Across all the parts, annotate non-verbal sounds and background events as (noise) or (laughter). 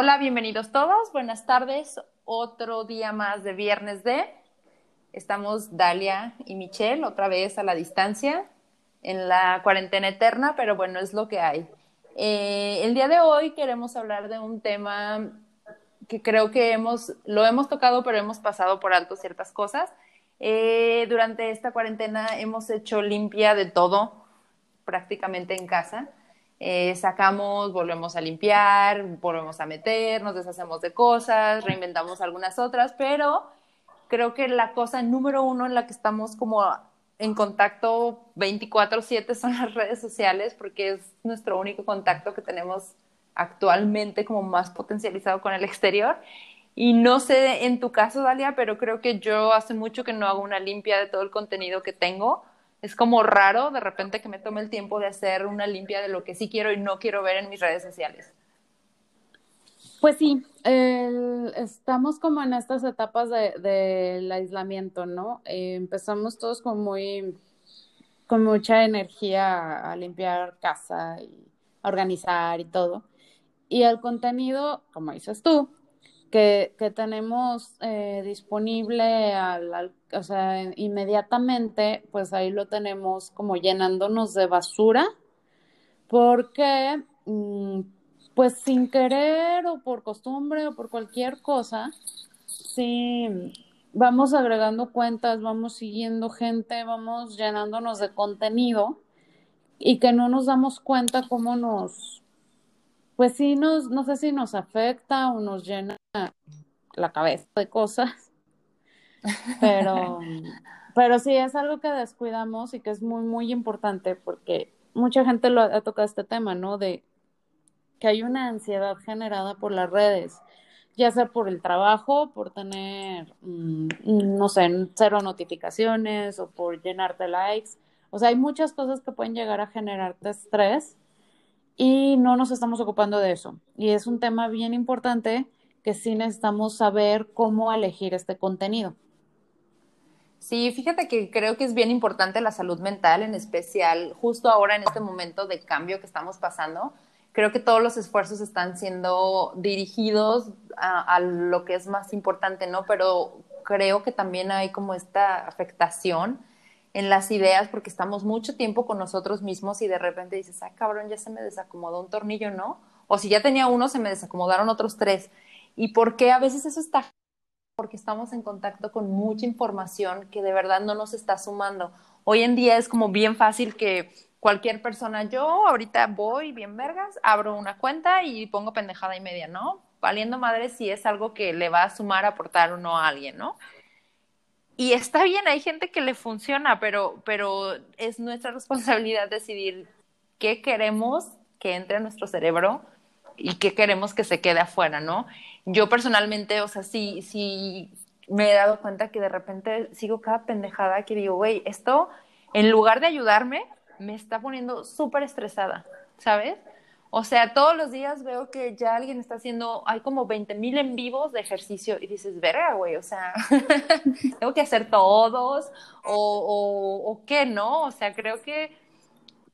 Hola, bienvenidos todos. Buenas tardes. Otro día más de viernes de. Estamos Dalia y Michelle otra vez a la distancia en la cuarentena eterna, pero bueno, es lo que hay. Eh, el día de hoy queremos hablar de un tema que creo que hemos, lo hemos tocado, pero hemos pasado por alto ciertas cosas. Eh, durante esta cuarentena hemos hecho limpia de todo, prácticamente en casa. Eh, sacamos, volvemos a limpiar, volvemos a meter, nos deshacemos de cosas, reinventamos algunas otras, pero creo que la cosa número uno en la que estamos como en contacto 24/7 son las redes sociales, porque es nuestro único contacto que tenemos actualmente como más potencializado con el exterior. Y no sé en tu caso, Dalia, pero creo que yo hace mucho que no hago una limpia de todo el contenido que tengo es como raro de repente que me tome el tiempo de hacer una limpia de lo que sí quiero y no quiero ver en mis redes sociales. Pues sí, estamos como en estas etapas del aislamiento, ¿no? Eh, empezamos todos con muy, con mucha energía a limpiar casa y a organizar y todo. Y el contenido, como dices tú, que, que tenemos eh, disponible al, o sea, inmediatamente, pues ahí lo tenemos como llenándonos de basura, porque mm, pues sin querer o por costumbre o por cualquier cosa, sí vamos agregando cuentas, vamos siguiendo gente, vamos llenándonos de contenido y que no nos damos cuenta cómo nos, pues sí nos, no sé si nos afecta o nos llena la cabeza de cosas, (laughs) pero, pero sí es algo que descuidamos y que es muy, muy importante porque mucha gente lo ha tocado este tema, ¿no? De que hay una ansiedad generada por las redes, ya sea por el trabajo, por tener, mm, no sé, cero notificaciones o por llenarte likes. O sea, hay muchas cosas que pueden llegar a generarte estrés y no nos estamos ocupando de eso. Y es un tema bien importante que sí necesitamos saber cómo elegir este contenido. Sí, fíjate que creo que es bien importante la salud mental, en especial justo ahora en este momento de cambio que estamos pasando. Creo que todos los esfuerzos están siendo dirigidos a, lo que es más importante, ¿no? Pero creo que también hay como esta afectación en las ideas porque estamos mucho tiempo con nosotros mismos y de repente dices, ah, cabrón, ya se me desacomodó un tornillo, ¿no? O si ya tenía uno, se me desacomodaron otros tres. ¿Y por qué a veces eso está? Porque estamos en contacto con mucha información que de verdad no nos está sumando. Hoy en día es como bien fácil que cualquier persona, yo ahorita voy bien vergas, abro una cuenta y pongo pendejada y media, ¿no? Valiendo madre si es algo que le va a sumar, aportar o no a alguien, ¿no? Y está bien, hay gente que le funciona, pero, pero es nuestra responsabilidad decidir qué queremos que entre a nuestro cerebro y qué queremos que se quede afuera, ¿no? Yo personalmente, o sea, sí, sí me he dado cuenta que de repente sigo cada pendejada que digo, güey, esto en lugar de ayudarme, me está poniendo súper estresada, ¿sabes? O sea, todos los días veo que ya alguien está haciendo, hay como 20 mil en vivos de ejercicio y dices, verga, güey, o sea, (laughs) tengo que hacer todos o, qué, ¿no? O sea, creo que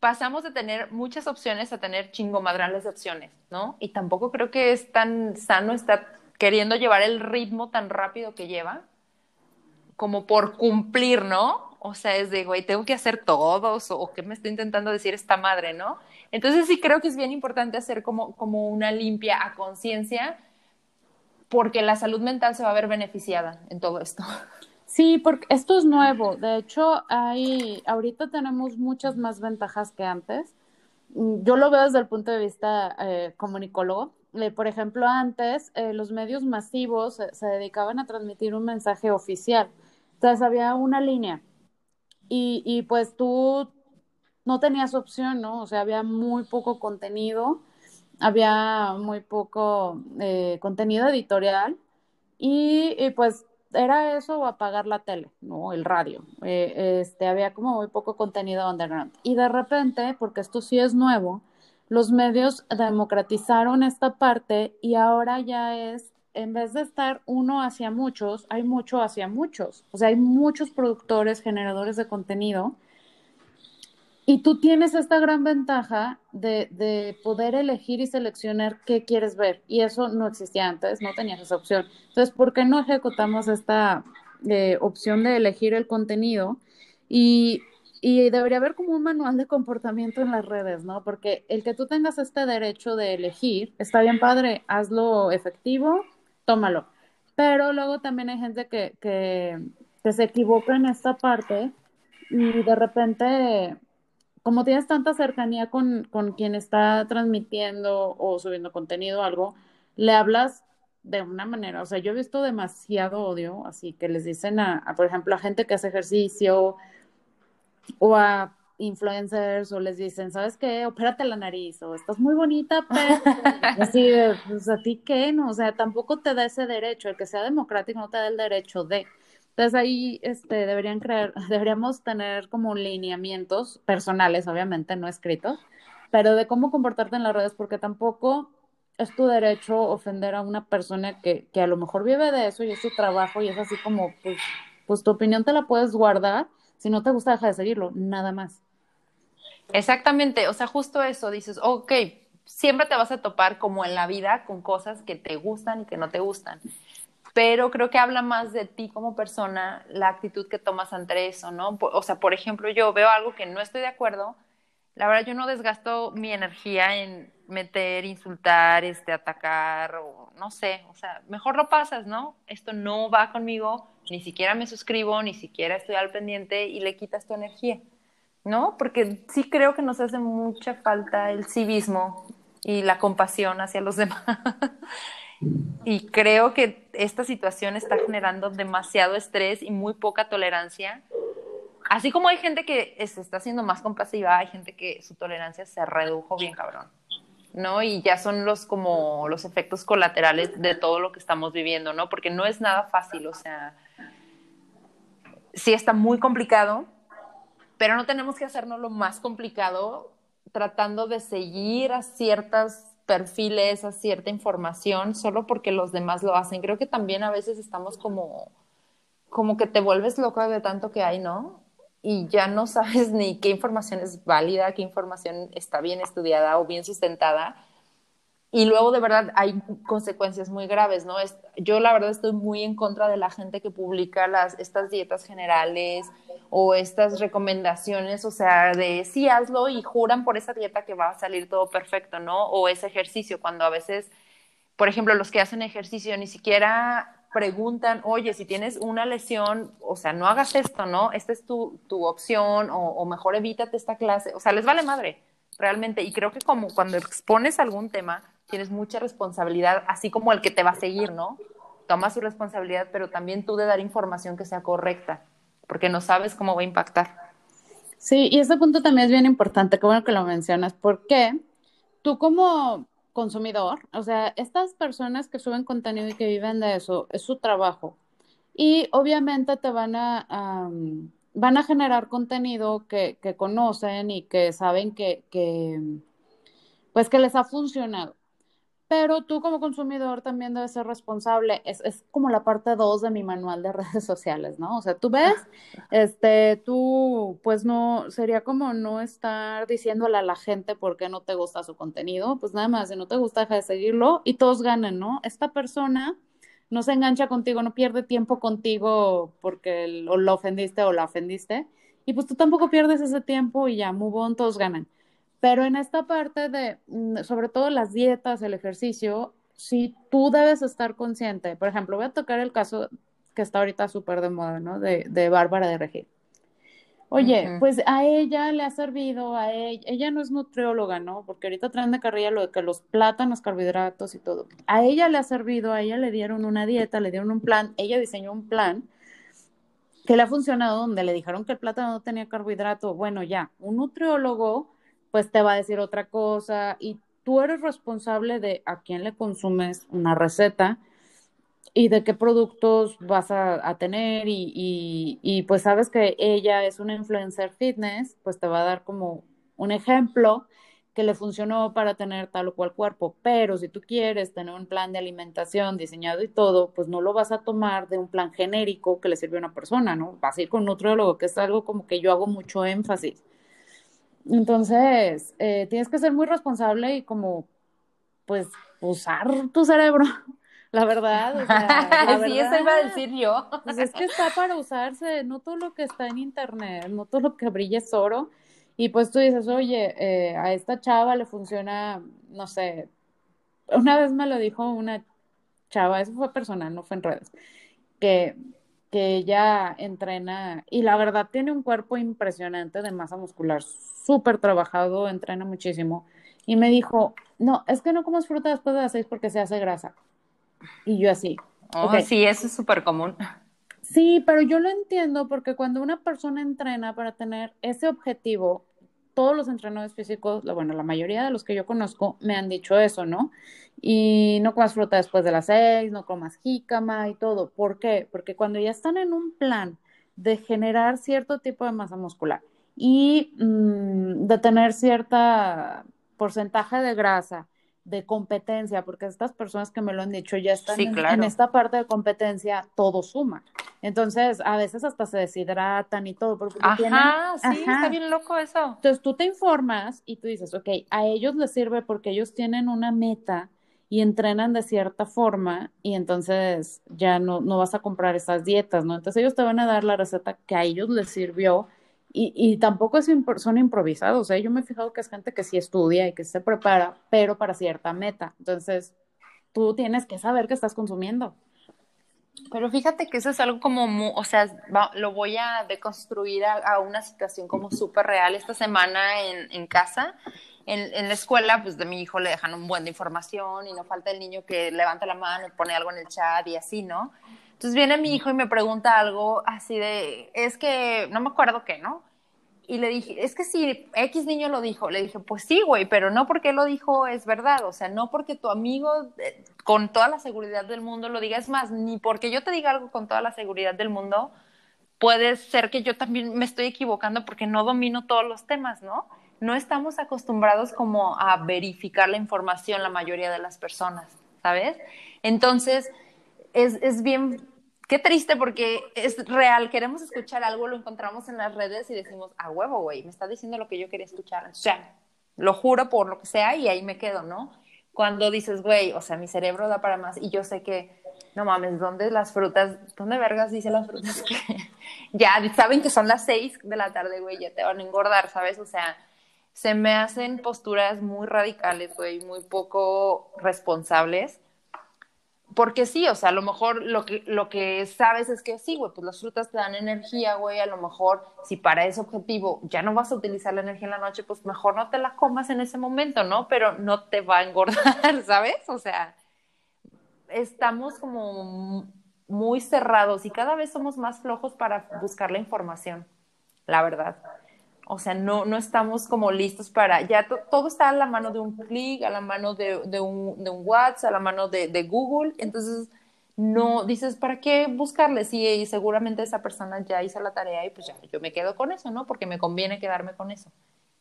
pasamos de tener muchas opciones a tener chingomadrales de opciones, ¿no? Y tampoco creo que es tan sano estar queriendo llevar el ritmo tan rápido que lleva como por cumplir, ¿no? O sea, es de, güey, tengo que hacer todos, o, qué me está intentando decir esta madre, ¿no? Entonces sí creo que es bien importante hacer como, como una limpia a conciencia, porque la salud mental se va a ver beneficiada en todo esto. Sí, porque esto es nuevo. De hecho, hay, ahorita tenemos muchas más ventajas que antes. Mm, yo lo veo desde el punto de vista eh, comunicólogo. Eh, por ejemplo, antes eh, los medios masivos se dedicaban a transmitir un mensaje oficial. Entonces había una línea y, y pues tú no tenías opción, ¿no? O sea, había muy poco contenido, había muy poco contenido editorial y, y pues era eso o apagar la tele, ¿no? El radio. Eh, este, había como muy poco contenido underground. Y de repente, porque esto sí es nuevo, los medios democratizaron esta parte y ahora ya es, en vez de estar uno hacia muchos, hay mucho hacia muchos. O sea, hay muchos productores, generadores de contenido. Y tú tienes esta gran ventaja de, de, poder elegir y seleccionar qué quieres ver. Y eso no existía antes, no tenías esa opción. Entonces, ¿por qué no ejecutamos esta eh, opción de elegir el contenido? Y, y debería haber como un manual de comportamiento en las redes, ¿no? Porque el que tú tengas este derecho de elegir, está bien padre, hazlo efectivo, tómalo. Pero luego también hay gente que, que, que se equivoca en esta parte y de repente como tienes tanta cercanía con, con quien está transmitiendo o subiendo contenido o algo, le hablas de una manera, o sea, yo he visto demasiado odio, así que les dicen a, por ejemplo, a gente que hace ejercicio o a influencers o les dicen, ¿sabes qué? Opérate la nariz o estás muy bonita, pero así, pues a ti qué, no, o sea, tampoco te da ese derecho, el que sea democrático no te da el derecho de. Entonces ahí este, deberían creer, (laughs) deberíamos tener como lineamientos personales, obviamente, no escritos, pero de cómo comportarte en las redes, porque tampoco es tu derecho ofender a una persona que, que a lo mejor vive de eso y es su trabajo y es así como, pues, pues tu opinión te la puedes guardar, si no te gusta deja de seguirlo, nada más. Exactamente, o sea, justo eso, dices, ok, siempre te vas a topar como en la vida con cosas que te gustan y que no te gustan pero creo que habla más de ti como persona la actitud que tomas ante eso, ¿no? O sea, por ejemplo, yo veo algo que no estoy de acuerdo, la verdad yo no desgasto mi energía en meter, insultar, este, atacar, o no sé, o sea, mejor lo pasas, ¿no? Esto no va conmigo, ni siquiera me suscribo, ni siquiera estoy al pendiente y le quitas tu energía, ¿no? Porque sí creo que nos hace mucha falta el civismo y la compasión hacia los (laughs) demás. Y creo que esta situación está generando demasiado estrés y muy poca tolerancia. Así como hay gente que se está haciendo más compasiva, hay gente que su tolerancia se redujo bien cabrón. ¿No? Y ya son los como los efectos colaterales de todo lo que estamos viviendo, ¿no? Porque no es nada fácil, o sea, sí está muy complicado, pero no tenemos que hacernos lo más complicado tratando de seguir a ciertas perfiles, a cierta información solo porque los demás lo hacen. Creo que también a veces estamos como, como que te vuelves loca de tanto que hay, ¿no? Y ya no sabes (laughs) ni qué información es válida, qué información está bien estudiada o bien sustentada y luego de verdad hay consecuencias muy graves, ¿no? Es, yo la verdad estoy muy en contra de la gente que publica las, estas dietas generales o estas recomendaciones, o sea, de sí hazlo y juran por esa dieta que va a salir todo perfecto, ¿no? O ese ejercicio, cuando a veces, por ejemplo, los que hacen ejercicio ni siquiera preguntan, oye, si tienes una lesión, o sea, no hagas esto, ¿no? Esta es tu, tu opción o, mejor evítate esta clase, o sea, les vale madre, realmente. Y creo que como cuando expones algún tema, tienes mucha responsabilidad, así como el que te va a seguir, ¿no? Toma su responsabilidad, pero también tú de dar información que sea correcta, porque no sabes cómo va a impactar. Sí, y ese punto también es bien importante, qué bueno que lo mencionas, porque tú como consumidor, o sea, estas personas que suben contenido y que viven de eso, es su trabajo. Y obviamente te van a, van a generar contenido que, que, conocen y que saben que, que, pues que les ha funcionado pero tú como consumidor también debes ser responsable. Es, es como la parte 2 de mi manual de (laughs) redes sociales, ¿no? O sea, tú ves, este, tú, pues no, sería como no estar diciéndole a la gente por qué no te gusta su contenido, pues nada más, si no te gusta, deja de seguirlo y todos ganan, ¿no? Esta persona no se engancha contigo, no pierde tiempo contigo porque o lo ofendiste o la ofendiste, y pues tú tampoco pierdes ese tiempo y ya, move on, todos ganan. Pero en esta parte de, mm, sobre todo las dietas, el ejercicio, sí tú debes estar consciente. Por ejemplo, voy a tocar el caso que está ahorita súper de moda, ¿no? De, de Bárbara de Regil. Oye, pues a ella le ha servido, a ella, ella no es nutrióloga, ¿no? Porque ahorita traen de carrilla lo de que los plátanos, carbohidratos y todo. A ella le ha servido, a ella le dieron una dieta, le dieron un plan, ella diseñó un plan que le ha funcionado donde le dijeron que el plátano no tenía carbohidrato. Bueno, ya, un nutriólogo pues te va a decir otra cosa y tú eres responsable de a quién le consumes una receta y de qué productos vas a, tener y, y, pues sabes que ella es una influencer fitness, pues te va a dar como un ejemplo que le funcionó para tener tal o cual cuerpo, pero si tú quieres tener un plan de alimentación diseñado y todo, pues no lo vas a tomar de un plan genérico que le sirve a una persona, ¿no? Vas a ir con un nutriólogo, que es algo como que yo hago mucho énfasis Entonces, eh, tienes que ser muy responsable y como, pues, usar tu cerebro, (laughs) la verdad. O sea, (laughs) la sí, verdad, eso iba a decir yo. (laughs) Pues es que está para usarse, no todo lo que está en internet, no todo lo que brilla es oro. Y pues tú dices, oye, eh, a esta chava le funciona, no sé, una vez me lo dijo una chava, eso fue personal, no fue en redes, que, que ella entrena y la verdad tiene un cuerpo impresionante de masa muscular, súper trabajado, entrena muchísimo. Y me dijo, no, es que no comas fruta después de las seis porque se hace grasa. Y yo así. Oh, ok. sí, eso es súper común. Sí, pero yo lo entiendo porque cuando una persona entrena para tener ese objetivo, todos los entrenadores físicos, bueno, la mayoría de los que yo conozco me han dicho eso, ¿no? Y no comas fruta después de las seis, no comas jícama y todo. ¿Por qué? Porque cuando ya están en un plan de generar cierto tipo de masa muscular y mm, de tener cierta porcentaje de grasa, de competencia, porque estas personas que me lo han dicho ya están Sí, en, claro. en esta parte de competencia, todo suma. Entonces, a veces hasta se deshidratan y todo, porque tienen- Ajá, sí, Ajá. está bien loco eso. entonces tú te informas y tú dices, ok, a ellos les sirve porque ellos tienen una meta y entrenan de cierta forma y entonces ya no, no vas a comprar esas dietas, ¿no? Entonces ellos te van a dar la receta que a ellos les sirvió y, y tampoco es impro- son improvisados, ¿eh? Yo me he fijado que es gente que sí estudia y que se prepara, pero para cierta meta. Entonces tú tienes que saber qué estás consumiendo. Pero fíjate que eso es algo como, o sea, va- lo voy a deconstruir a, a una situación como súper real. Esta semana en, en casa, en, en la escuela, pues de mi hijo le dejan un buen de información y no falta el niño que levanta la mano y pone algo en el chat y así, ¿no? Entonces viene mi hijo y me pregunta algo así de, es que no me acuerdo qué, ¿no? Y le dije, es que si X niño lo dijo, le dije, pues sí, güey, pero no porque lo dijo es verdad, o sea, no porque tu amigo eh, con toda la seguridad del mundo lo diga, es más, ni porque yo te diga algo con toda la seguridad del mundo, puede ser que yo también me estoy equivocando porque no domino todos los temas, ¿no? No estamos acostumbrados como a verificar la información la mayoría de las personas, ¿sabes? Entonces, es, es bien, qué triste porque es real, queremos escuchar algo, lo encontramos en las redes y decimos, a huevo, güey, me está diciendo lo que yo quería escuchar. O sea, lo juro por lo que sea y ahí me quedo, ¿no? Cuando dices, güey, o sea, mi cerebro da para más y yo sé que, no mames, ¿dónde las frutas, dónde vergas dice las frutas que (laughs) ya saben que son las seis de la tarde, güey, ya te van a engordar, ¿sabes? O sea, se me hacen posturas muy radicales, güey, muy poco responsables. Porque sí, o sea, a lo mejor lo que, lo que sabes es que sí, güey, pues las frutas te dan energía, güey, a lo mejor si para ese objetivo ya no vas a utilizar la energía en la noche, pues mejor no te la comas en ese momento, ¿no? Pero no te va a engordar, (laughs) ¿sabes? O sea, estamos como muy cerrados y cada vez somos más flojos para buscar la información, la verdad. O sea, no, no estamos como listos para, ya to- todo está a la mano de un clic, a la mano de, de un, de un WhatsApp, a la mano de, de Google. Entonces, no dices, ¿para qué buscarle? Sí, y seguramente esa persona ya hizo la tarea y pues ya, yo me quedo con eso, ¿no? Porque me conviene quedarme con eso.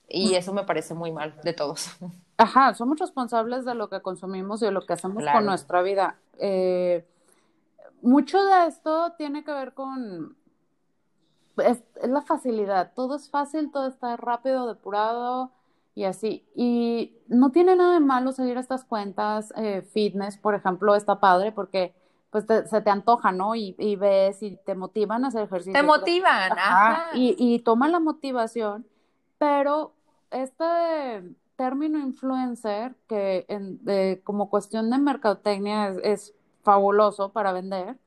Y eso me parece muy mal de todos. (laughs) Ajá, somos responsables de lo que consumimos y de lo que hacemos Claro. con nuestra vida. Eh, mucho de esto tiene que ver con es, es la facilidad. Todo es fácil, todo está rápido, depurado y así. Y no tiene nada de malo seguir estas cuentas eh, fitness, por ejemplo, está padre porque pues te- se te antoja, ¿no? Y, y ves y te motivan a hacer ejercicio. Te motivan, Ajá, ajá. Y, y toma la motivación, pero este término influencer, que en- de- como cuestión de mercadotecnia es, es fabuloso para vender,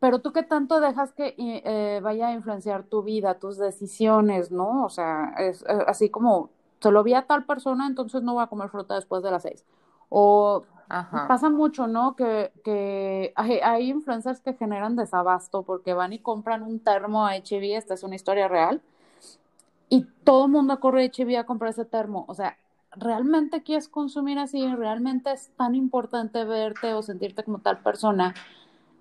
pero tú qué tanto dejas que eh, eh, vaya a influenciar tu vida, tus decisiones, ¿no? O sea, es eh, así como, se lo vi a tal persona, entonces no voy a comer fruta después de las seis. O Ajá. Pasa mucho, ¿no? Que, que hay, hay influencers que generan desabasto porque van y compran un termo a H&B, esta es una historia real, y todo el mundo corre a H&B a comprar ese termo. O sea, ¿realmente quieres consumir así? ¿Realmente es tan importante verte o sentirte como tal persona?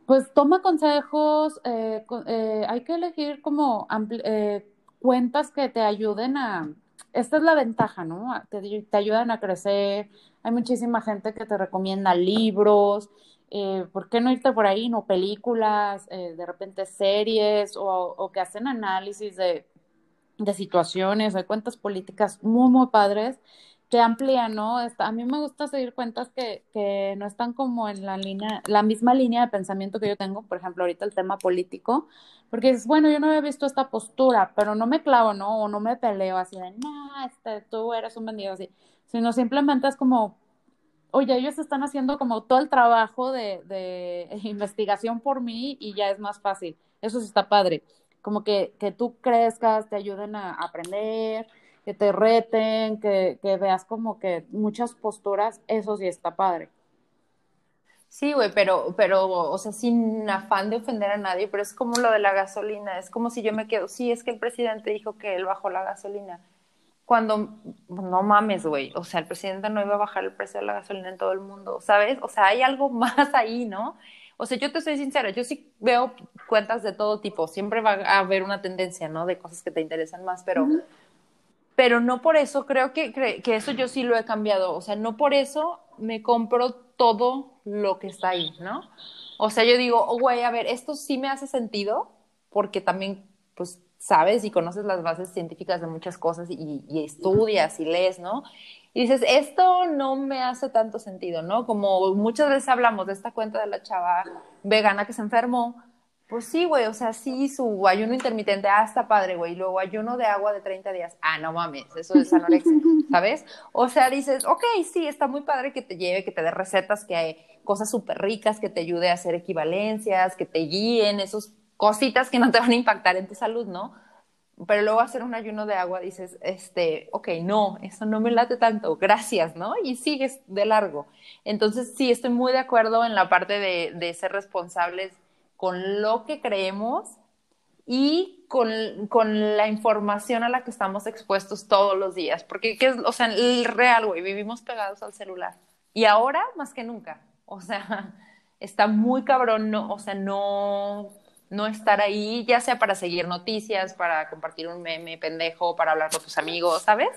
Pues toma consejos, eh, eh, hay que elegir como eh, cuentas que te ayuden a... Esta es la ventaja, ¿no? Te ayudan a crecer. Hay muchísima gente que te recomienda libros. eh, ¿por qué no irte por ahí? No películas, eh, de repente series o, o que hacen análisis de de situaciones, hay cuentas políticas muy, muy padres que amplían, ¿no? a mí me gusta seguir cuentas que, que no están como en la línea, la misma línea de pensamiento que yo tengo, por ejemplo, ahorita el tema político, porque es, bueno, yo no había visto esta postura, pero no me clavo, ¿no? O no me peleo así de, no, este, tú eres un vendido así, sino simplemente es como, oye, ellos están haciendo como todo el trabajo de, de (laughs) investigación por mí y ya es más fácil. Eso sí está padre. Como que, que tú crezcas, te ayuden a aprender, que te reten, que, que veas como que muchas posturas, eso sí está padre. Sí, güey, pero, pero, o sea, sin afán de ofender a nadie, pero es como lo de la gasolina, es como si yo me quedo, sí, es que el presidente dijo que él bajó la gasolina. Cuando, no mames, güey, o sea, el presidente no iba a bajar el precio de la gasolina en todo el mundo, ¿sabes? O sea, hay algo (laughs) más ahí, ¿no? O sea, yo te soy sincera, yo sí veo cuentas de todo tipo, siempre va a haber una tendencia, ¿no? De cosas que te interesan más, pero, pero no por eso, creo que, que eso yo sí lo he cambiado, o sea, no por eso me compro todo lo que está ahí, ¿no? O sea, yo digo, oh, güey, a ver, esto sí me hace sentido, porque también, pues, sabes y conoces las bases científicas de muchas cosas y, y estudias y lees, ¿no? y dices, esto no me hace tanto sentido, ¿no? Como muchas veces hablamos de esta cuenta de la chava vegana que se enfermó, pues sí, güey, o sea, sí, su ayuno intermitente, ah, está padre, güey, luego ayuno de agua de 30 días, ah, no mames, eso es anorexia, (laughs) ¿sabes? O sea, dices, ok, sí, está muy padre que te lleve, que te dé recetas, que hay cosas súper ricas, que te ayude a hacer equivalencias, que te guíen, esas cositas que no te van a impactar en tu salud, ¿no? pero luego hacer un ayuno de agua dices, este, ok, no, eso no me late tanto, gracias, ¿no? Y sigues de largo. Entonces, sí, estoy muy de acuerdo en la parte de, de ser responsables con lo que creemos y con, con, la información a la que estamos expuestos todos los días. Porque, ¿qué es, o sea, el real, güey, vivimos pegados al celular. Y ahora más que nunca. O sea, (laughs) está muy cabrón, no, o sea, no no estar ahí, ya sea para seguir noticias, para compartir un meme pendejo, para hablar con tus amigos, ¿sabes?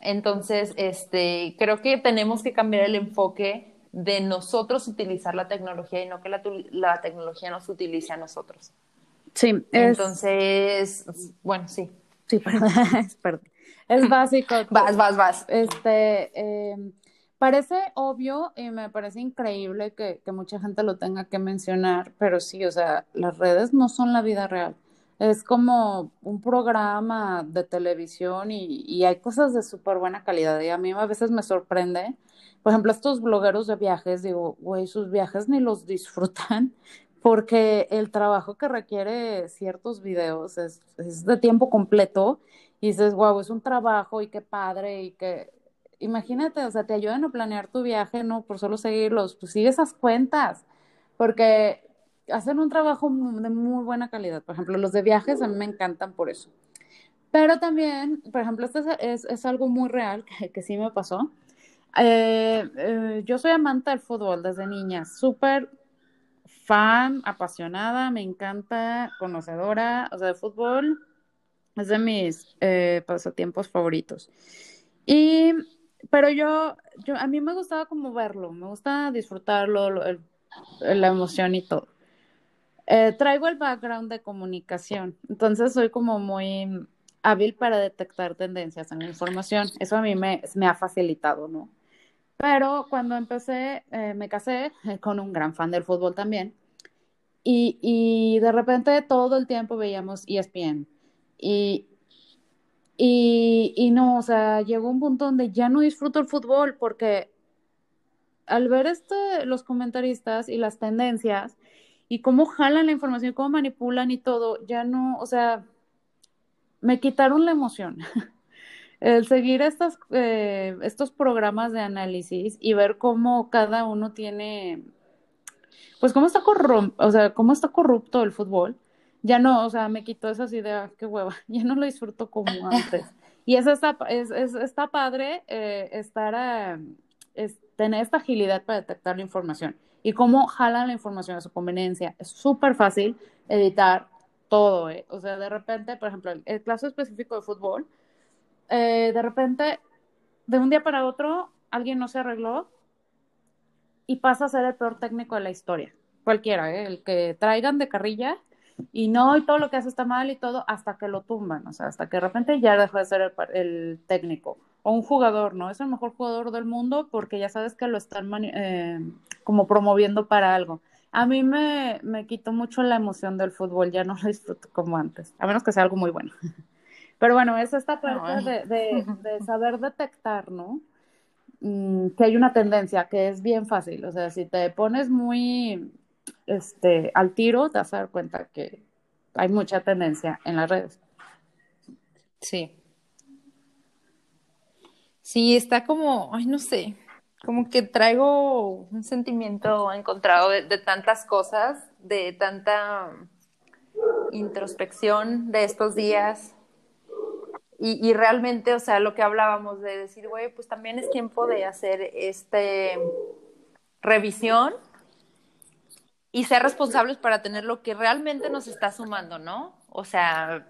Entonces, este, creo que tenemos que cambiar el enfoque de nosotros utilizar la tecnología y no que la, tecnología nos utilice a nosotros. Sí. Entonces, bueno, sí. Sí, perdón. (laughs) Es básico. (laughs) vas, vas, vas. Este, eh, Parece obvio y me parece increíble que, mucha gente lo tenga que mencionar, pero sí, o sea, las redes no son la vida real. Es como un programa de televisión y, y hay cosas de súper buena calidad y a mí a veces me sorprende. Por ejemplo, estos blogueros de viajes, digo, güey, sus viajes ni los (laughs) disfrutan porque el trabajo que requiere ciertos videos es, es de tiempo completo y dices, wow, es un trabajo y qué padre y que imagínate, o sea, te ayudan a planear tu viaje, ¿no? Por solo seguirlos, pues sigue esas cuentas, porque hacen un trabajo de muy buena calidad. Por ejemplo, los de viajes a mí me encantan por eso. Pero también, por ejemplo, esto es, es, algo muy real (laughs) que, que, sí me pasó. Eh, eh, yo soy amante del fútbol desde niña, súper fan, apasionada, me encanta, conocedora, o sea, de fútbol es de mis eh, pasatiempos favoritos. Y pero yo, yo, a mí me gustaba como verlo, me gusta disfrutarlo, la emoción y todo. Traigo el background de comunicación, entonces soy como muy hábil para detectar tendencias en la información. Eso a mí me, me ha facilitado, ¿no? Pero cuando empecé, eh, me casé con un gran fan del fútbol también. Y, y de repente todo el tiempo veíamos ESPN. Y, y, y no, o sea, llegó un punto donde ya no disfruto el fútbol porque al ver este, los comentaristas y las tendencias y cómo jalan la información, cómo manipulan y todo, ya no, o sea, me quitaron la emoción. (laughs) El seguir estas, eh, estos programas de análisis y ver cómo cada uno tiene, pues cómo está, o sea, cómo está corrupto el fútbol ya no, o sea, me quitó esas ideas, qué hueva, (laughs) ya no lo disfruto como antes. Y es, está, es, está padre eh, estar, a, tener esta agilidad para detectar la información y cómo jalan la información a su conveniencia. Es súper fácil editar todo, ¿eh? O sea, de repente, por ejemplo, el, caso específico de fútbol, eh, de repente, de un día para otro, alguien no se arregló y pasa a ser el peor técnico de la historia. Cualquiera, ¿eh? el que traigan de carrilla y no, y todo lo que hace está mal y todo, hasta que lo tumban, o sea, hasta que de repente ya dejó de ser el, el técnico. O un jugador, ¿no? Es el mejor jugador del mundo porque ya sabes que lo están eh, como promoviendo para algo. A mí me, me quitó mucho la emoción del fútbol, ya no lo disfruto como antes, a menos que sea algo muy bueno. (laughs) Pero bueno, es esta parte de, de, (laughs) de saber detectar, ¿no? Mm, que hay una tendencia que es bien fácil. O sea, si te pones muy este, al tiro, te vas a dar cuenta que hay mucha tendencia en las redes. Sí. Sí, está como, ay, no sé, como que traigo un sentimiento encontrado de, tantas cosas, de tanta introspección de estos días, y, y, realmente, o sea, lo que hablábamos de decir, güey, pues también es tiempo de hacer este revisión y ser responsables para tener lo que realmente nos está sumando, ¿no? O sea,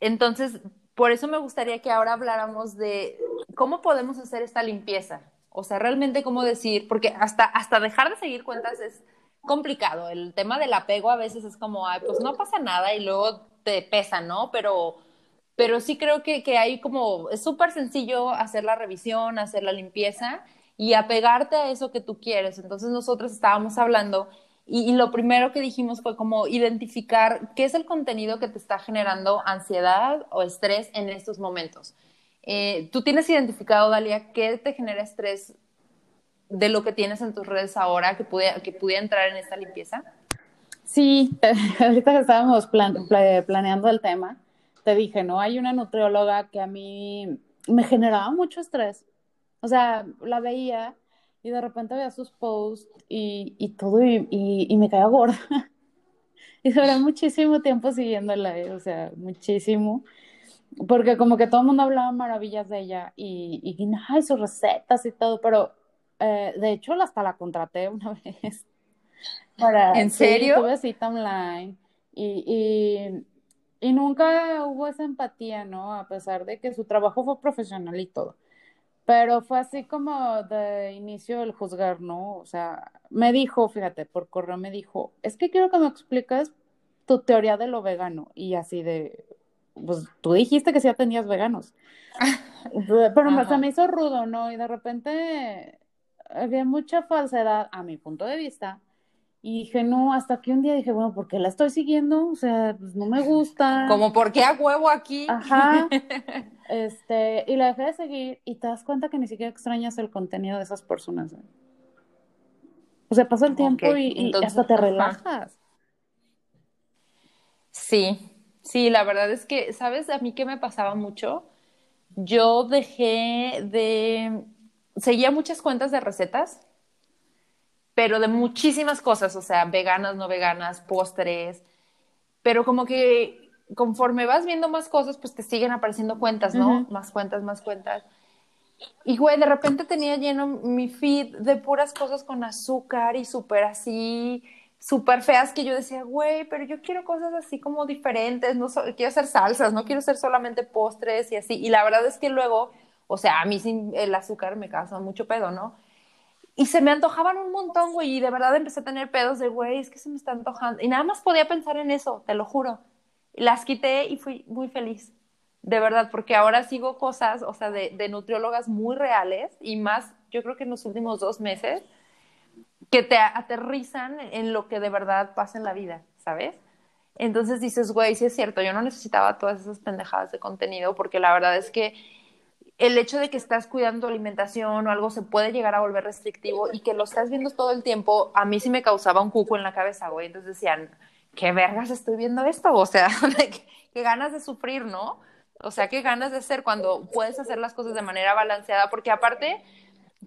entonces, por eso me gustaría que ahora habláramos de cómo podemos hacer esta limpieza. O sea, realmente cómo decir, porque hasta, hasta dejar de seguir cuentas es complicado. El tema del apego a veces es como, ay, pues no pasa nada y luego te pesa, ¿no? Pero pero sí creo que, que hay como, es súper sencillo hacer la revisión, hacer la limpieza y apegarte a eso que tú quieres. Entonces nosotros estábamos hablando y, y, lo primero que dijimos fue como identificar qué es el contenido que te está generando ansiedad o estrés en estos momentos. Eh, ¿Tú tienes identificado, Dalia, qué te genera estrés de lo que tienes en tus redes ahora que pudiera, que pudiera entrar en esta limpieza? Sí, (laughs) ahorita que estábamos plan, planeando el tema, te dije, ¿no? Hay una nutrióloga que a mí me generaba mucho estrés. O sea, la veía y de repente veía sus posts y, y todo y, y, me caía gorda. (laughs) y duré muchísimo tiempo siguiéndola, ¿eh? o sea, muchísimo. Porque como que todo el mundo hablaba maravillas de ella y, y ay, sus recetas y todo, pero eh, de hecho hasta la contraté (laughs) una vez. Para, ¿En serio? Sí, tuve cita online y, y y nunca hubo esa empatía, ¿no? A pesar de que su trabajo fue profesional y todo. Pero fue así como de inicio el juzgar, ¿no? O sea, me dijo, fíjate, por correo me dijo, es que quiero que me expliques tu teoría de lo vegano. Y así de, pues tú dijiste que sí tenías veganos. (laughs) Pero me, se me hizo rudo, ¿no? Y de repente había mucha falsedad, a mi punto de vista, y dije, no, hasta que un día dije, bueno, ¿por qué la estoy siguiendo? O sea, pues no me gusta. (laughs) Como, ¿por qué a huevo aquí? Ajá. (laughs) este, y la dejé de seguir y te das cuenta que ni siquiera extrañas el contenido de esas personas. ¿eh? O sea, pasa el tiempo y, hasta te relajas. Sí, sí, la verdad es que, ¿sabes? A mí qué me pasaba mucho. Yo dejé de. Seguía muchas cuentas de recetas pero de muchísimas cosas, o sea, veganas, no veganas, postres, pero como que conforme vas viendo más cosas, pues te siguen apareciendo cuentas, ¿no? Más cuentas, más cuentas. Y, güey, de repente tenía lleno mi feed de puras cosas con azúcar y súper así, súper feas, que yo decía, güey, pero yo quiero cosas así como diferentes, no quiero hacer salsas, no quiero ser solamente postres y así. Y la verdad es que luego, o sea, a mí sin el azúcar me causa mucho pedo, ¿no? Y se me antojaban un montón, güey, y de verdad empecé a tener pedos de, güey, es que se me está antojando. Y nada más podía pensar en eso, te lo juro. Las quité y fui muy feliz, de verdad, porque ahora sigo cosas, o sea, de nutriólogas muy reales y más, yo creo que en los últimos dos meses, que te aterrizan en lo que de verdad pasa en la vida, ¿sabes? Entonces dices, güey, sí es cierto, yo no necesitaba todas esas pendejadas de contenido porque la verdad es que el hecho de que estás cuidando alimentación o algo se puede llegar a volver restrictivo y que lo estás viendo todo el tiempo, a mí sí me causaba un cuco en la cabeza, güey. Entonces decían, ¿qué vergas estoy viendo esto? O sea, (laughs) qué ganas de sufrir, ¿no? O sea, qué ganas de hacer cuando puedes hacer las cosas de manera balanceada, porque aparte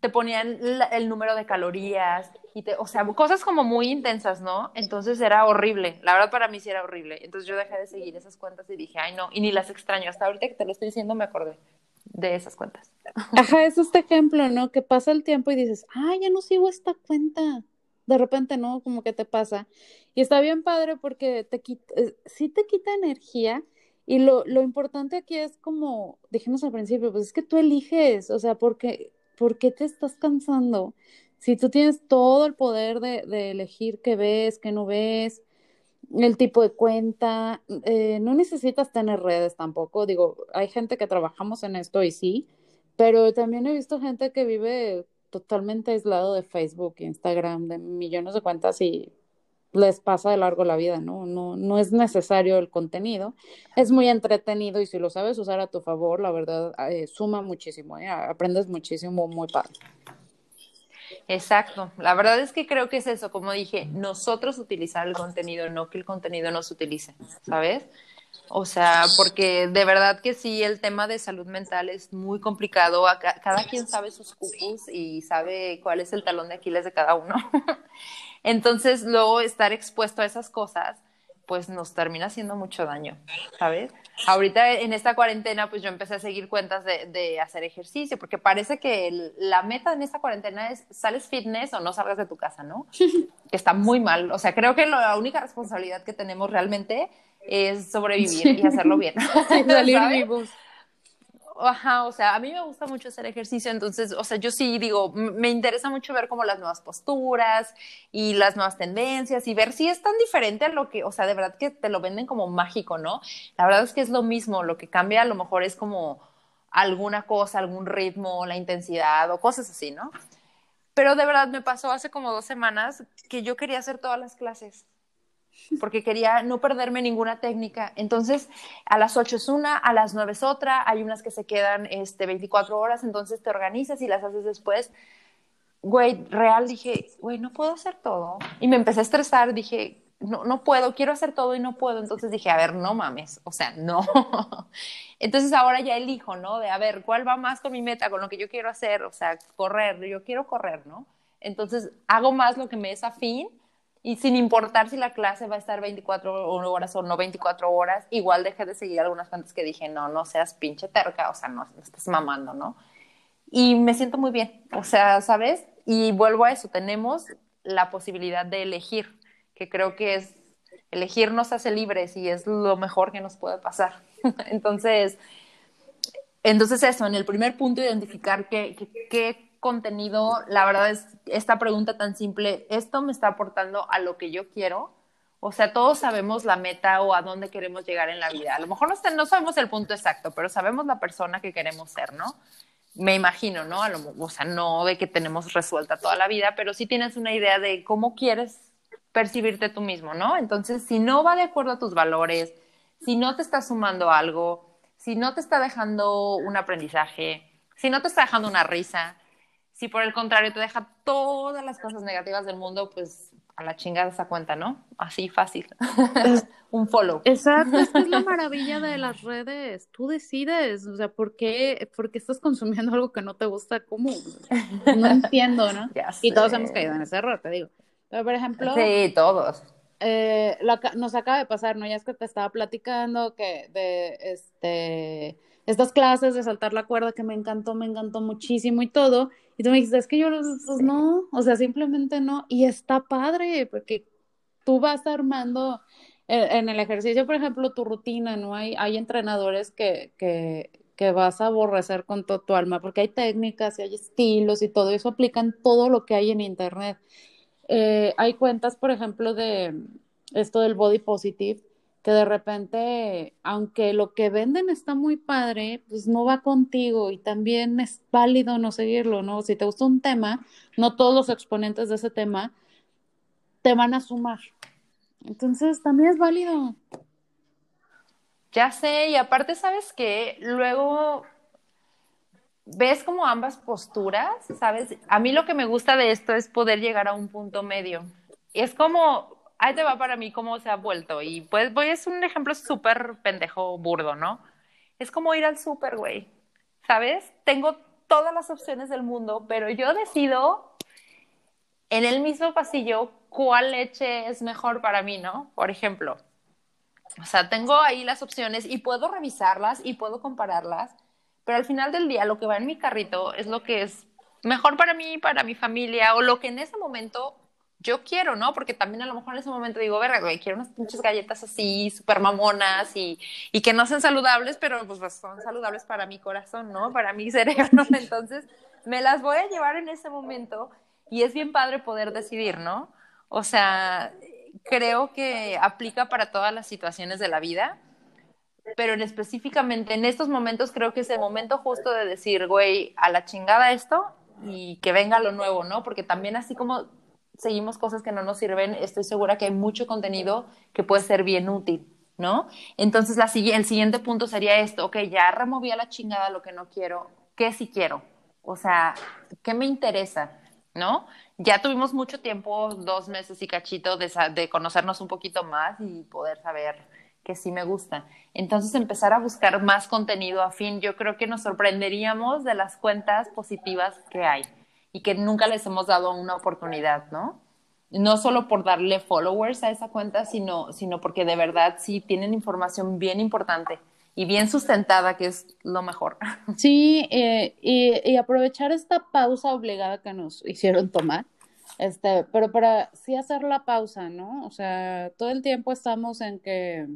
te ponían el número de calorías y te, o sea, cosas como muy intensas, ¿no? Entonces era horrible. La verdad para mí sí era horrible. Entonces yo dejé de seguir esas cuentas y dije, ay no, y ni las extraño. Hasta ahorita que te lo estoy diciendo me acordé de esas cuentas. Ajá, es este ejemplo, ¿no? Que pasa el tiempo y dices, ah, ya no sigo esta cuenta. De repente, ¿no? Como que te pasa. Y está bien padre porque te quita, eh, sí te quita energía. Y lo, lo importante aquí es como, dijimos al principio, pues es que tú eliges, o sea, porque, ¿por qué te estás cansando? Si tú tienes todo el poder de, de elegir qué ves, qué no ves, el tipo de cuenta, eh, no necesitas tener redes tampoco, digo, hay gente que trabajamos en esto y sí, pero también he visto gente que vive totalmente aislado de Facebook, Instagram, de millones de cuentas y les pasa de largo la vida, ¿no? No, no es necesario el contenido, es muy entretenido y si lo sabes usar a tu favor, la verdad, eh, suma muchísimo, ¿eh? aprendes muchísimo, muy padre. Exacto, la verdad es que creo que es eso, como dije, nosotros utilizar el contenido, no que el contenido nos utilice, ¿sabes? O sea, porque de verdad que sí, el tema de salud mental es muy complicado. Cada quien sabe sus cucus y sabe cuál es el talón de Aquiles de cada uno. (laughs) Entonces, luego estar expuesto a esas cosas, pues nos termina haciendo mucho daño, ¿sabes? Ahorita en esta cuarentena, pues yo empecé a seguir cuentas de, de hacer ejercicio, porque parece que la meta en esta cuarentena es sales fitness o no salgas de tu casa, ¿no? (laughs) que está muy mal. O sea, creo que la única responsabilidad que tenemos realmente es sobrevivir y hacerlo bien. (laughs) Salir vivos. Ajá, o sea, a mí me gusta mucho hacer ejercicio, entonces, o sea, yo sí digo, me interesa mucho ver como las nuevas posturas y las nuevas tendencias y ver si es tan diferente a lo que, o sea, de verdad que te lo venden como mágico, ¿no? La verdad es que es lo mismo, lo que cambia a lo mejor es como alguna cosa, algún ritmo, la intensidad o cosas así, ¿no? Pero de verdad me pasó hace como dos semanas que yo quería hacer todas las clases porque quería no perderme ninguna técnica. Entonces, a las 8 es una, a las 9 es otra, hay unas que se quedan este, 24 horas, entonces te organizas y las haces después. Güey, real dije, güey, no puedo hacer todo. Y me empecé a estresar, dije, no, no puedo, quiero hacer todo y no puedo. Entonces dije, a ver, no mames, o sea, no. (laughs) Entonces ahora ya elijo, ¿no? De, a ver, ¿cuál va más con mi meta, con lo que yo quiero hacer? O sea, correr, yo quiero correr, ¿no? Entonces hago más lo que me es afín y sin importar si la clase va a estar 24 horas o no 24 horas, igual dejé de seguir algunas cuentas que dije, no, no seas pinche terca, o sea, no, no estés mamando, ¿no? Y me siento muy bien, o sea, ¿sabes? Y vuelvo a eso, tenemos la posibilidad de elegir, que creo que es, elegir nos hace libres y es lo mejor que nos puede pasar. (laughs) entonces, entonces eso, en el primer punto, identificar qué, qué, contenido, la verdad es esta pregunta tan simple, ¿esto me está aportando a lo que yo quiero? O sea, todos sabemos la meta o a dónde queremos llegar en la vida. A lo mejor no, no sabemos el punto exacto, pero sabemos la persona que queremos ser, ¿no? Me imagino, ¿no? A lo, o sea, no de que tenemos resuelta toda la vida, pero sí tienes una idea de cómo quieres percibirte tú mismo, ¿no? Entonces, si no va de acuerdo a tus valores, si no te está sumando algo, si no te está dejando un aprendizaje, si no te está dejando una risa, si por el contrario te deja todas las cosas negativas del mundo, pues a la chingada esa cuenta, ¿no? Así fácil. (laughs) un follow. Exacto, es es la (laughs) maravilla de las redes. Tú decides, o sea, ¿por qué, por qué estás consumiendo algo que no te gusta? ¿Cómo? No entiendo, ¿no? (laughs) y todos hemos caído en ese error, te digo. Pero, por ejemplo. Sí, todos. Eh, nos acaba de pasar, ¿no? Ya es que te estaba platicando que de este estas clases de saltar la cuerda que me encantó, me encantó muchísimo y todo. Y tú me dijiste, es que yo, pues no, o sea, simplemente no. Y está padre, porque tú vas armando en, el ejercicio, por ejemplo, tu rutina, ¿no? Hay, hay entrenadores que, que, que vas a aborrecer con todo tu alma, porque hay técnicas y hay estilos y todo eso aplican todo lo que hay en Internet. Eh, hay cuentas, por ejemplo, de esto del body positive, que de repente, aunque lo que venden está muy padre, pues no va contigo y también es válido no seguirlo, ¿no? Si te gusta un tema, no todos los exponentes de ese tema te van a sumar. Entonces, también es válido. Ya sé, y aparte, ¿sabes qué? Luego ves como ambas posturas, ¿sabes? A mí lo que me gusta de esto es poder llegar a un punto medio. Es como ahí te va para mí cómo se ha vuelto. Y pues voy, es un ejemplo súper pendejo, burdo, ¿no? Es como ir al súper, güey. ¿Sabes? Tengo todas las opciones del mundo, pero yo decido en el mismo pasillo cuál leche es mejor para mí, ¿no? Por ejemplo. O sea, tengo ahí las opciones y puedo revisarlas y puedo compararlas, pero al final del día lo que va en mi carrito es lo que es mejor para mí, para mi familia o lo que en ese momento yo quiero, ¿no? Porque también a lo mejor en ese momento digo, verga, güey, quiero unas pinches galletas así, súper mamonas y, y, que no sean saludables, pero pues, pues, son saludables para mi corazón, ¿no? Para mi (laughs) cerebro. Entonces, me las voy a llevar en ese momento y es bien padre poder decidir, ¿no? O sea, creo que aplica para todas las situaciones de la vida, pero en específicamente en estos momentos creo que es el momento justo de decir, güey, a la chingada esto y que venga lo nuevo, ¿no? Porque también así como seguimos cosas que no nos sirven, estoy segura que hay mucho contenido que puede ser bien útil, ¿no? Entonces la, el siguiente punto sería esto, ok, ya removí a la chingada lo que no quiero, ¿qué sí quiero? O sea, ¿qué me interesa? ¿No? Ya tuvimos mucho tiempo, dos meses y cachito, de, de conocernos un poquito más y poder saber que sí me gusta. Entonces empezar a buscar más contenido afín, yo creo que nos sorprenderíamos de las cuentas positivas que hay y que nunca les hemos dado una oportunidad, ¿no? No solo por darle followers a esa cuenta, sino, sino porque de verdad sí tienen información bien importante y bien sustentada, que es lo mejor. (laughs) Sí, eh, y, y, aprovechar esta pausa obligada que nos hicieron tomar, este, pero para sí hacer la pausa, ¿no? O sea, todo el tiempo estamos en que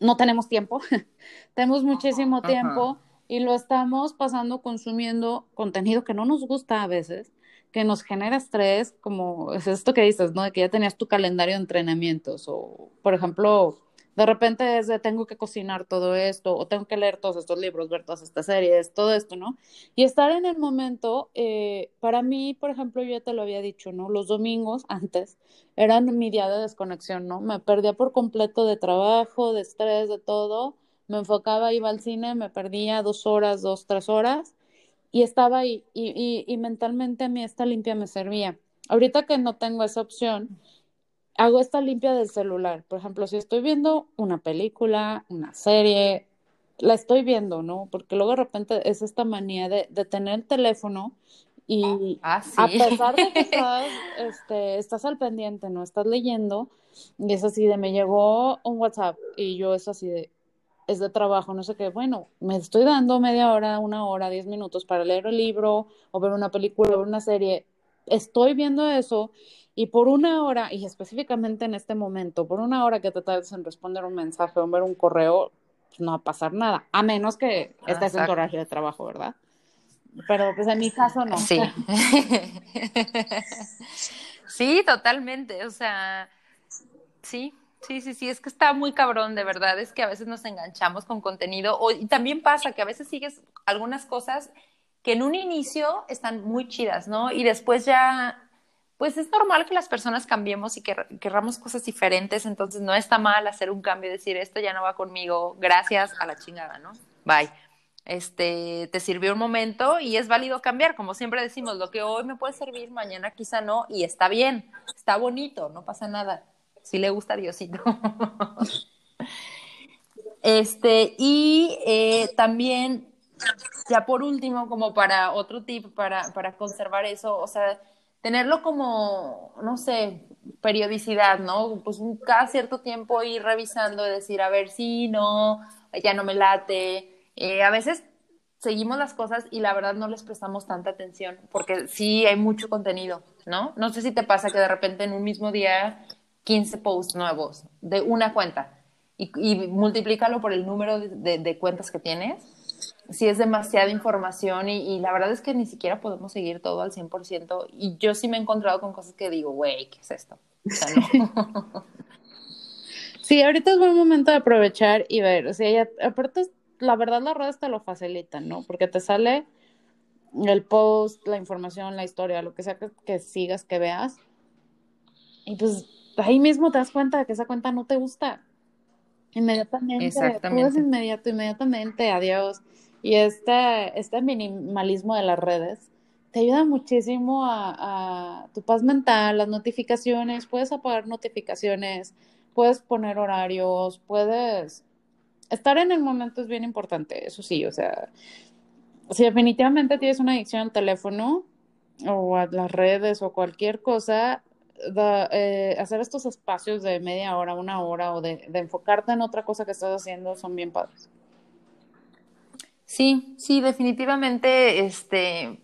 no tenemos tiempo, (laughs) tenemos muchísimo tiempo y lo estamos pasando consumiendo contenido que no nos gusta a veces, que nos genera estrés, como es esto que dices, ¿no? De que ya tenías tu calendario de entrenamientos o, por ejemplo, de repente es de tengo que cocinar todo esto, o tengo que leer todos estos libros, ver todas estas series, todo esto, ¿no? Y estar en el momento, eh, para mí, por ejemplo, yo ya te lo había dicho, ¿no? Los domingos (laughs) antes eran mi día de desconexión, ¿no? Me perdía por completo de trabajo, de estrés, de todo. Me enfocaba, iba al cine, me perdía dos horas, dos, tres horas, y estaba ahí, y, y, y mentalmente a mí esta limpia me servía. Ahorita que no tengo esa opción, hago esta limpia del celular. Por ejemplo, si estoy viendo una película, una serie, la estoy viendo, ¿no? Porque luego de repente es esta manía de, de tener el teléfono y ah, a pesar de que (laughs) estás, este, estás al pendiente, ¿no? Estás leyendo y es así de, me llegó un WhatsApp y yo es así de, es de trabajo, no sé qué, bueno, me estoy dando media hora, una hora, diez minutos para leer el libro o ver una película o ver una serie, estoy viendo eso y por una hora, y específicamente en este momento, por una hora que te tardes en responder un mensaje o en ver un correo, pues no va a pasar nada, a menos que estés en tu horario de trabajo, ¿verdad? Pero pues en mi caso no. Sí. (laughs) sí, totalmente. O sea, sí, sí, sí, sí, es que está muy cabrón, de verdad. Es que a veces nos enganchamos con contenido. O, y también pasa que a veces sigues algunas cosas que en un inicio están muy chidas, ¿no? Y después ya pues es normal que las personas cambiemos y que cosas diferentes, entonces no está mal hacer un cambio y decir esto ya no va conmigo, gracias a la chingada, ¿no? Bye. Este, te sirvió un momento y es válido cambiar, como siempre decimos, lo que hoy me puede servir, mañana quizá no, y está bien, está bonito, no pasa nada. Si le gusta Diosito. (laughs) este, y eh, también, ya por último, como para otro tip para, para conservar eso, o sea, tenerlo como, no sé, periodicidad, ¿no? Pues cada cierto tiempo ir revisando decir, a ver, sí, no, ya no me late. Eh, a veces seguimos las cosas y la verdad no les prestamos tanta atención porque sí hay mucho contenido, ¿no? No sé si te pasa que de repente en un mismo día 15 posts nuevos de una cuenta y, y multiplícalo por el número de, de cuentas que tienes sí es demasiada información y, la verdad es que ni siquiera podemos seguir todo al 100% y yo sí me he encontrado con cosas que digo, güey, ¿qué es esto? (laughs) sí, ahorita es buen momento de aprovechar y ver, o sea, ya, aparte, la verdad las redes te lo facilitan, ¿no? Porque te sale el post, la información, la historia, lo que sea que, que sigas, que veas. Y pues ahí mismo te das cuenta de que esa cuenta no te gusta. Inmediatamente, Exactamente. inmediato, inmediatamente, adiós. Y este, este minimalismo de las redes te ayuda muchísimo a, tu paz mental, las notificaciones, puedes apagar notificaciones, puedes poner horarios, puedes... Estar en el momento es bien importante, eso sí, o sea, si definitivamente tienes una adicción al teléfono o a las redes o cualquier cosa, eh, hacer estos espacios de media hora, una hora o de, de enfocarte en otra cosa que estás haciendo son bien padres. Sí, sí, definitivamente, este,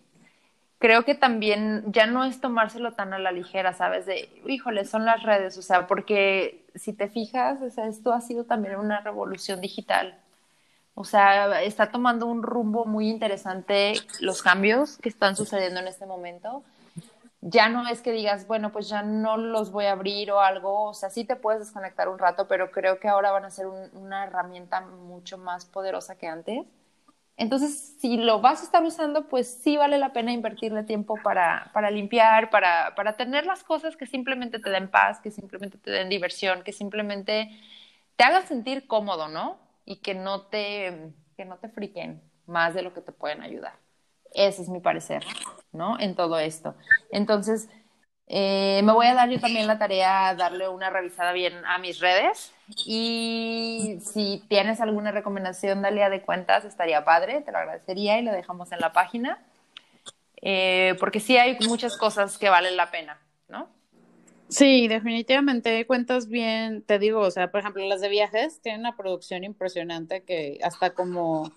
creo que también ya no es tomárselo tan a la ligera, ¿sabes? De, híjole, son las redes, o sea, porque si te fijas, o sea, esto ha sido también una revolución digital. O sea, está tomando un rumbo muy interesante los cambios que están sucediendo en este momento. Ya no es que digas, bueno, pues ya no los voy a abrir o algo, o sea, sí te puedes desconectar un rato, pero creo que ahora van a ser una herramienta mucho más poderosa que antes. Entonces, si lo vas a estar usando, pues sí vale la pena invertirle tiempo para, para limpiar, para, para tener las cosas que simplemente te den paz, que simplemente te den diversión, que simplemente te hagan sentir cómodo, ¿no? Y que no te, que no te friquen más de lo que te pueden ayudar. Ese es mi parecer, ¿no? En todo esto. Entonces, eh, me voy a dar yo también la tarea darle una revisada bien a mis redes y si tienes alguna recomendación, Dalia, de cuentas, estaría padre, te lo agradecería y lo dejamos en la página, eh, porque sí hay muchas cosas que valen la pena, ¿no? Sí, definitivamente cuentas bien, te digo, o sea, por ejemplo, las de viajes tienen una producción impresionante que hasta como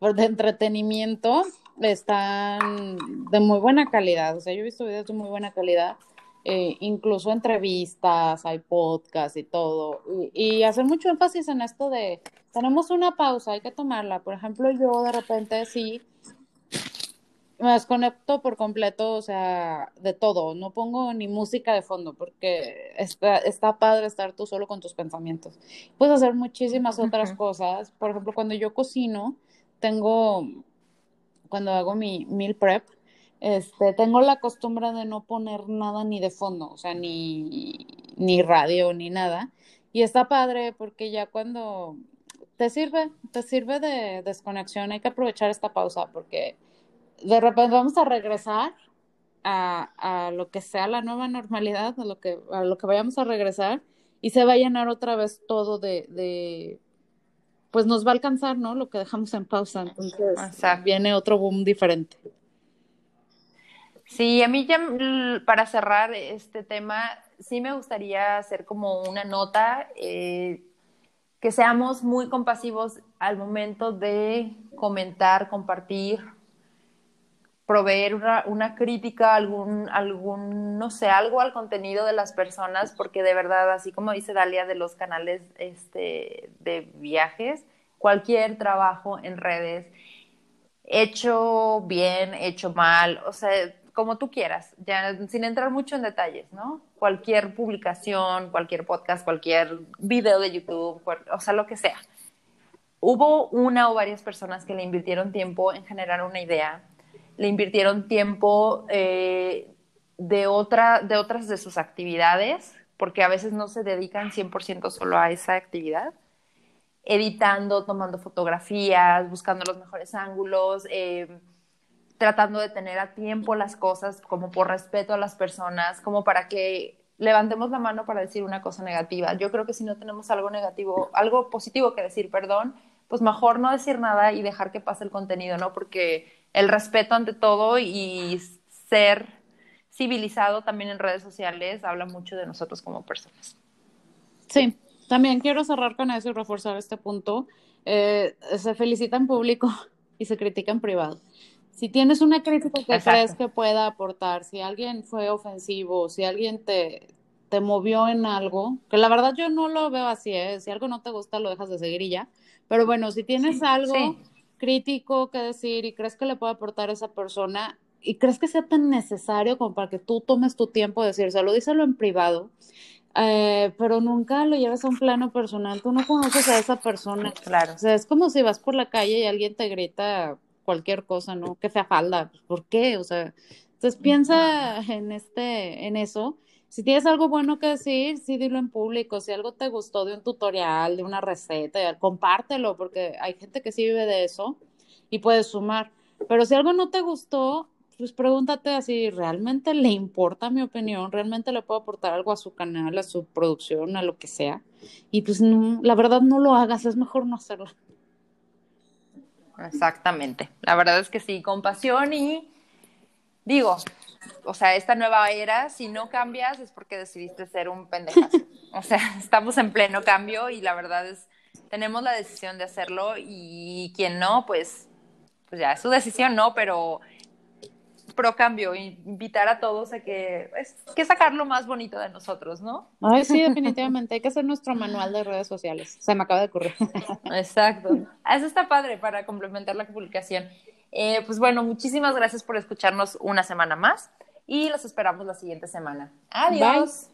de entretenimiento están de muy buena calidad. O sea, yo he visto videos de muy buena calidad, eh, incluso entrevistas, hay podcasts y todo. Y, y, hacer mucho énfasis en esto de, tenemos una pausa, hay que tomarla. Por ejemplo, yo de repente sí me desconecto por completo, o sea, de todo. No pongo ni música de fondo porque está, está padre estar tú solo con tus pensamientos. Puedes hacer muchísimas otras cosas. Por ejemplo, cuando yo cocino, tengo cuando hago mi meal prep, este, tengo la costumbre de no poner nada ni de fondo, o sea, ni, ni radio ni nada. Y está padre porque ya cuando te sirve, te sirve de desconexión, hay que aprovechar esta pausa porque de repente vamos a regresar a, a lo que sea la nueva normalidad, a lo que, a lo que vayamos a regresar y se va a llenar otra vez todo de, de pues nos va a alcanzar, ¿no? Lo que dejamos en pausa. Entonces viene otro boom diferente. Sí, a mí ya para cerrar este tema, sí me gustaría hacer como una nota, eh, que seamos muy compasivos al momento de comentar, compartir, proveer una, una, crítica, algún, algún, no sé, algo al contenido de las personas, porque de verdad, así como dice Dalia de los canales este, de viajes, cualquier trabajo en redes, hecho bien, hecho mal, o sea, como tú quieras, ya sin entrar mucho en detalles, ¿no? Cualquier publicación, cualquier podcast, cualquier video de YouTube, o sea, lo que sea. Hubo una o varias personas que le invirtieron tiempo en generar una idea, le invirtieron tiempo eh, de, otra, de otras de sus actividades, porque a veces no se dedican 100% solo a esa actividad, editando, tomando fotografías, buscando los mejores ángulos, eh, tratando de tener a tiempo las cosas como por respeto a las personas, como para que levantemos la mano para decir una cosa negativa. Yo creo que si no tenemos algo negativo, algo positivo que decir, perdón, pues mejor no decir nada y dejar que pase el contenido, ¿no? Porque el respeto ante todo y ser civilizado también en redes sociales habla mucho de nosotros como personas. Sí, también quiero cerrar con eso y reforzar este punto. Eh, se felicita en público (laughs) y se critica en privado. Si tienes una crítica que crees que pueda aportar, si alguien fue ofensivo, si alguien te, te movió en algo, que la verdad yo no lo veo así, ¿eh? si algo no te gusta lo dejas de seguir y ya. Pero bueno, si tienes algo crítico que decir y crees que le puede aportar a esa persona y crees que sea tan necesario como para que tú tomes tu tiempo de decírselo, díselo en privado. Eh, pero nunca lo llevas a un plano personal, tú no conoces a esa persona. Claro. O sea, es como si vas por la calle y alguien te grita cualquier cosa, ¿no? Que fea falda, pues, ¿por qué? O sea, entonces piensa en este, en eso. Si tienes algo bueno que decir, sí dilo en público. Si algo te gustó de un tutorial, de una receta, compártelo, porque hay gente que sí vive de eso y puedes sumar. Pero si algo no te gustó, pues pregúntate así, ¿realmente le importa mi opinión? ¿Realmente le puedo aportar algo a su canal, a su producción, a lo que sea? Y pues la verdad no lo hagas, es mejor no hacerlo. Exactamente, la verdad es que sí, compasión y digo, o sea, esta nueva era, si no cambias es porque decidiste ser un pendejazo. O sea, (laughs) estamos en pleno cambio y la verdad es, tenemos la decisión de hacerlo y quien no, pues, pues ya es su decisión, ¿no? Pero pro cambio, invitar a todos a que es que sacar lo más bonito de nosotros, ¿no? Ay, sí, definitivamente, hay que hacer nuestro manual de redes sociales. Se me acaba de ocurrir. Exacto. Eso está padre para complementar la publicación. Eh, pues bueno, muchísimas gracias por escucharnos una semana más y los esperamos la siguiente semana. Adiós.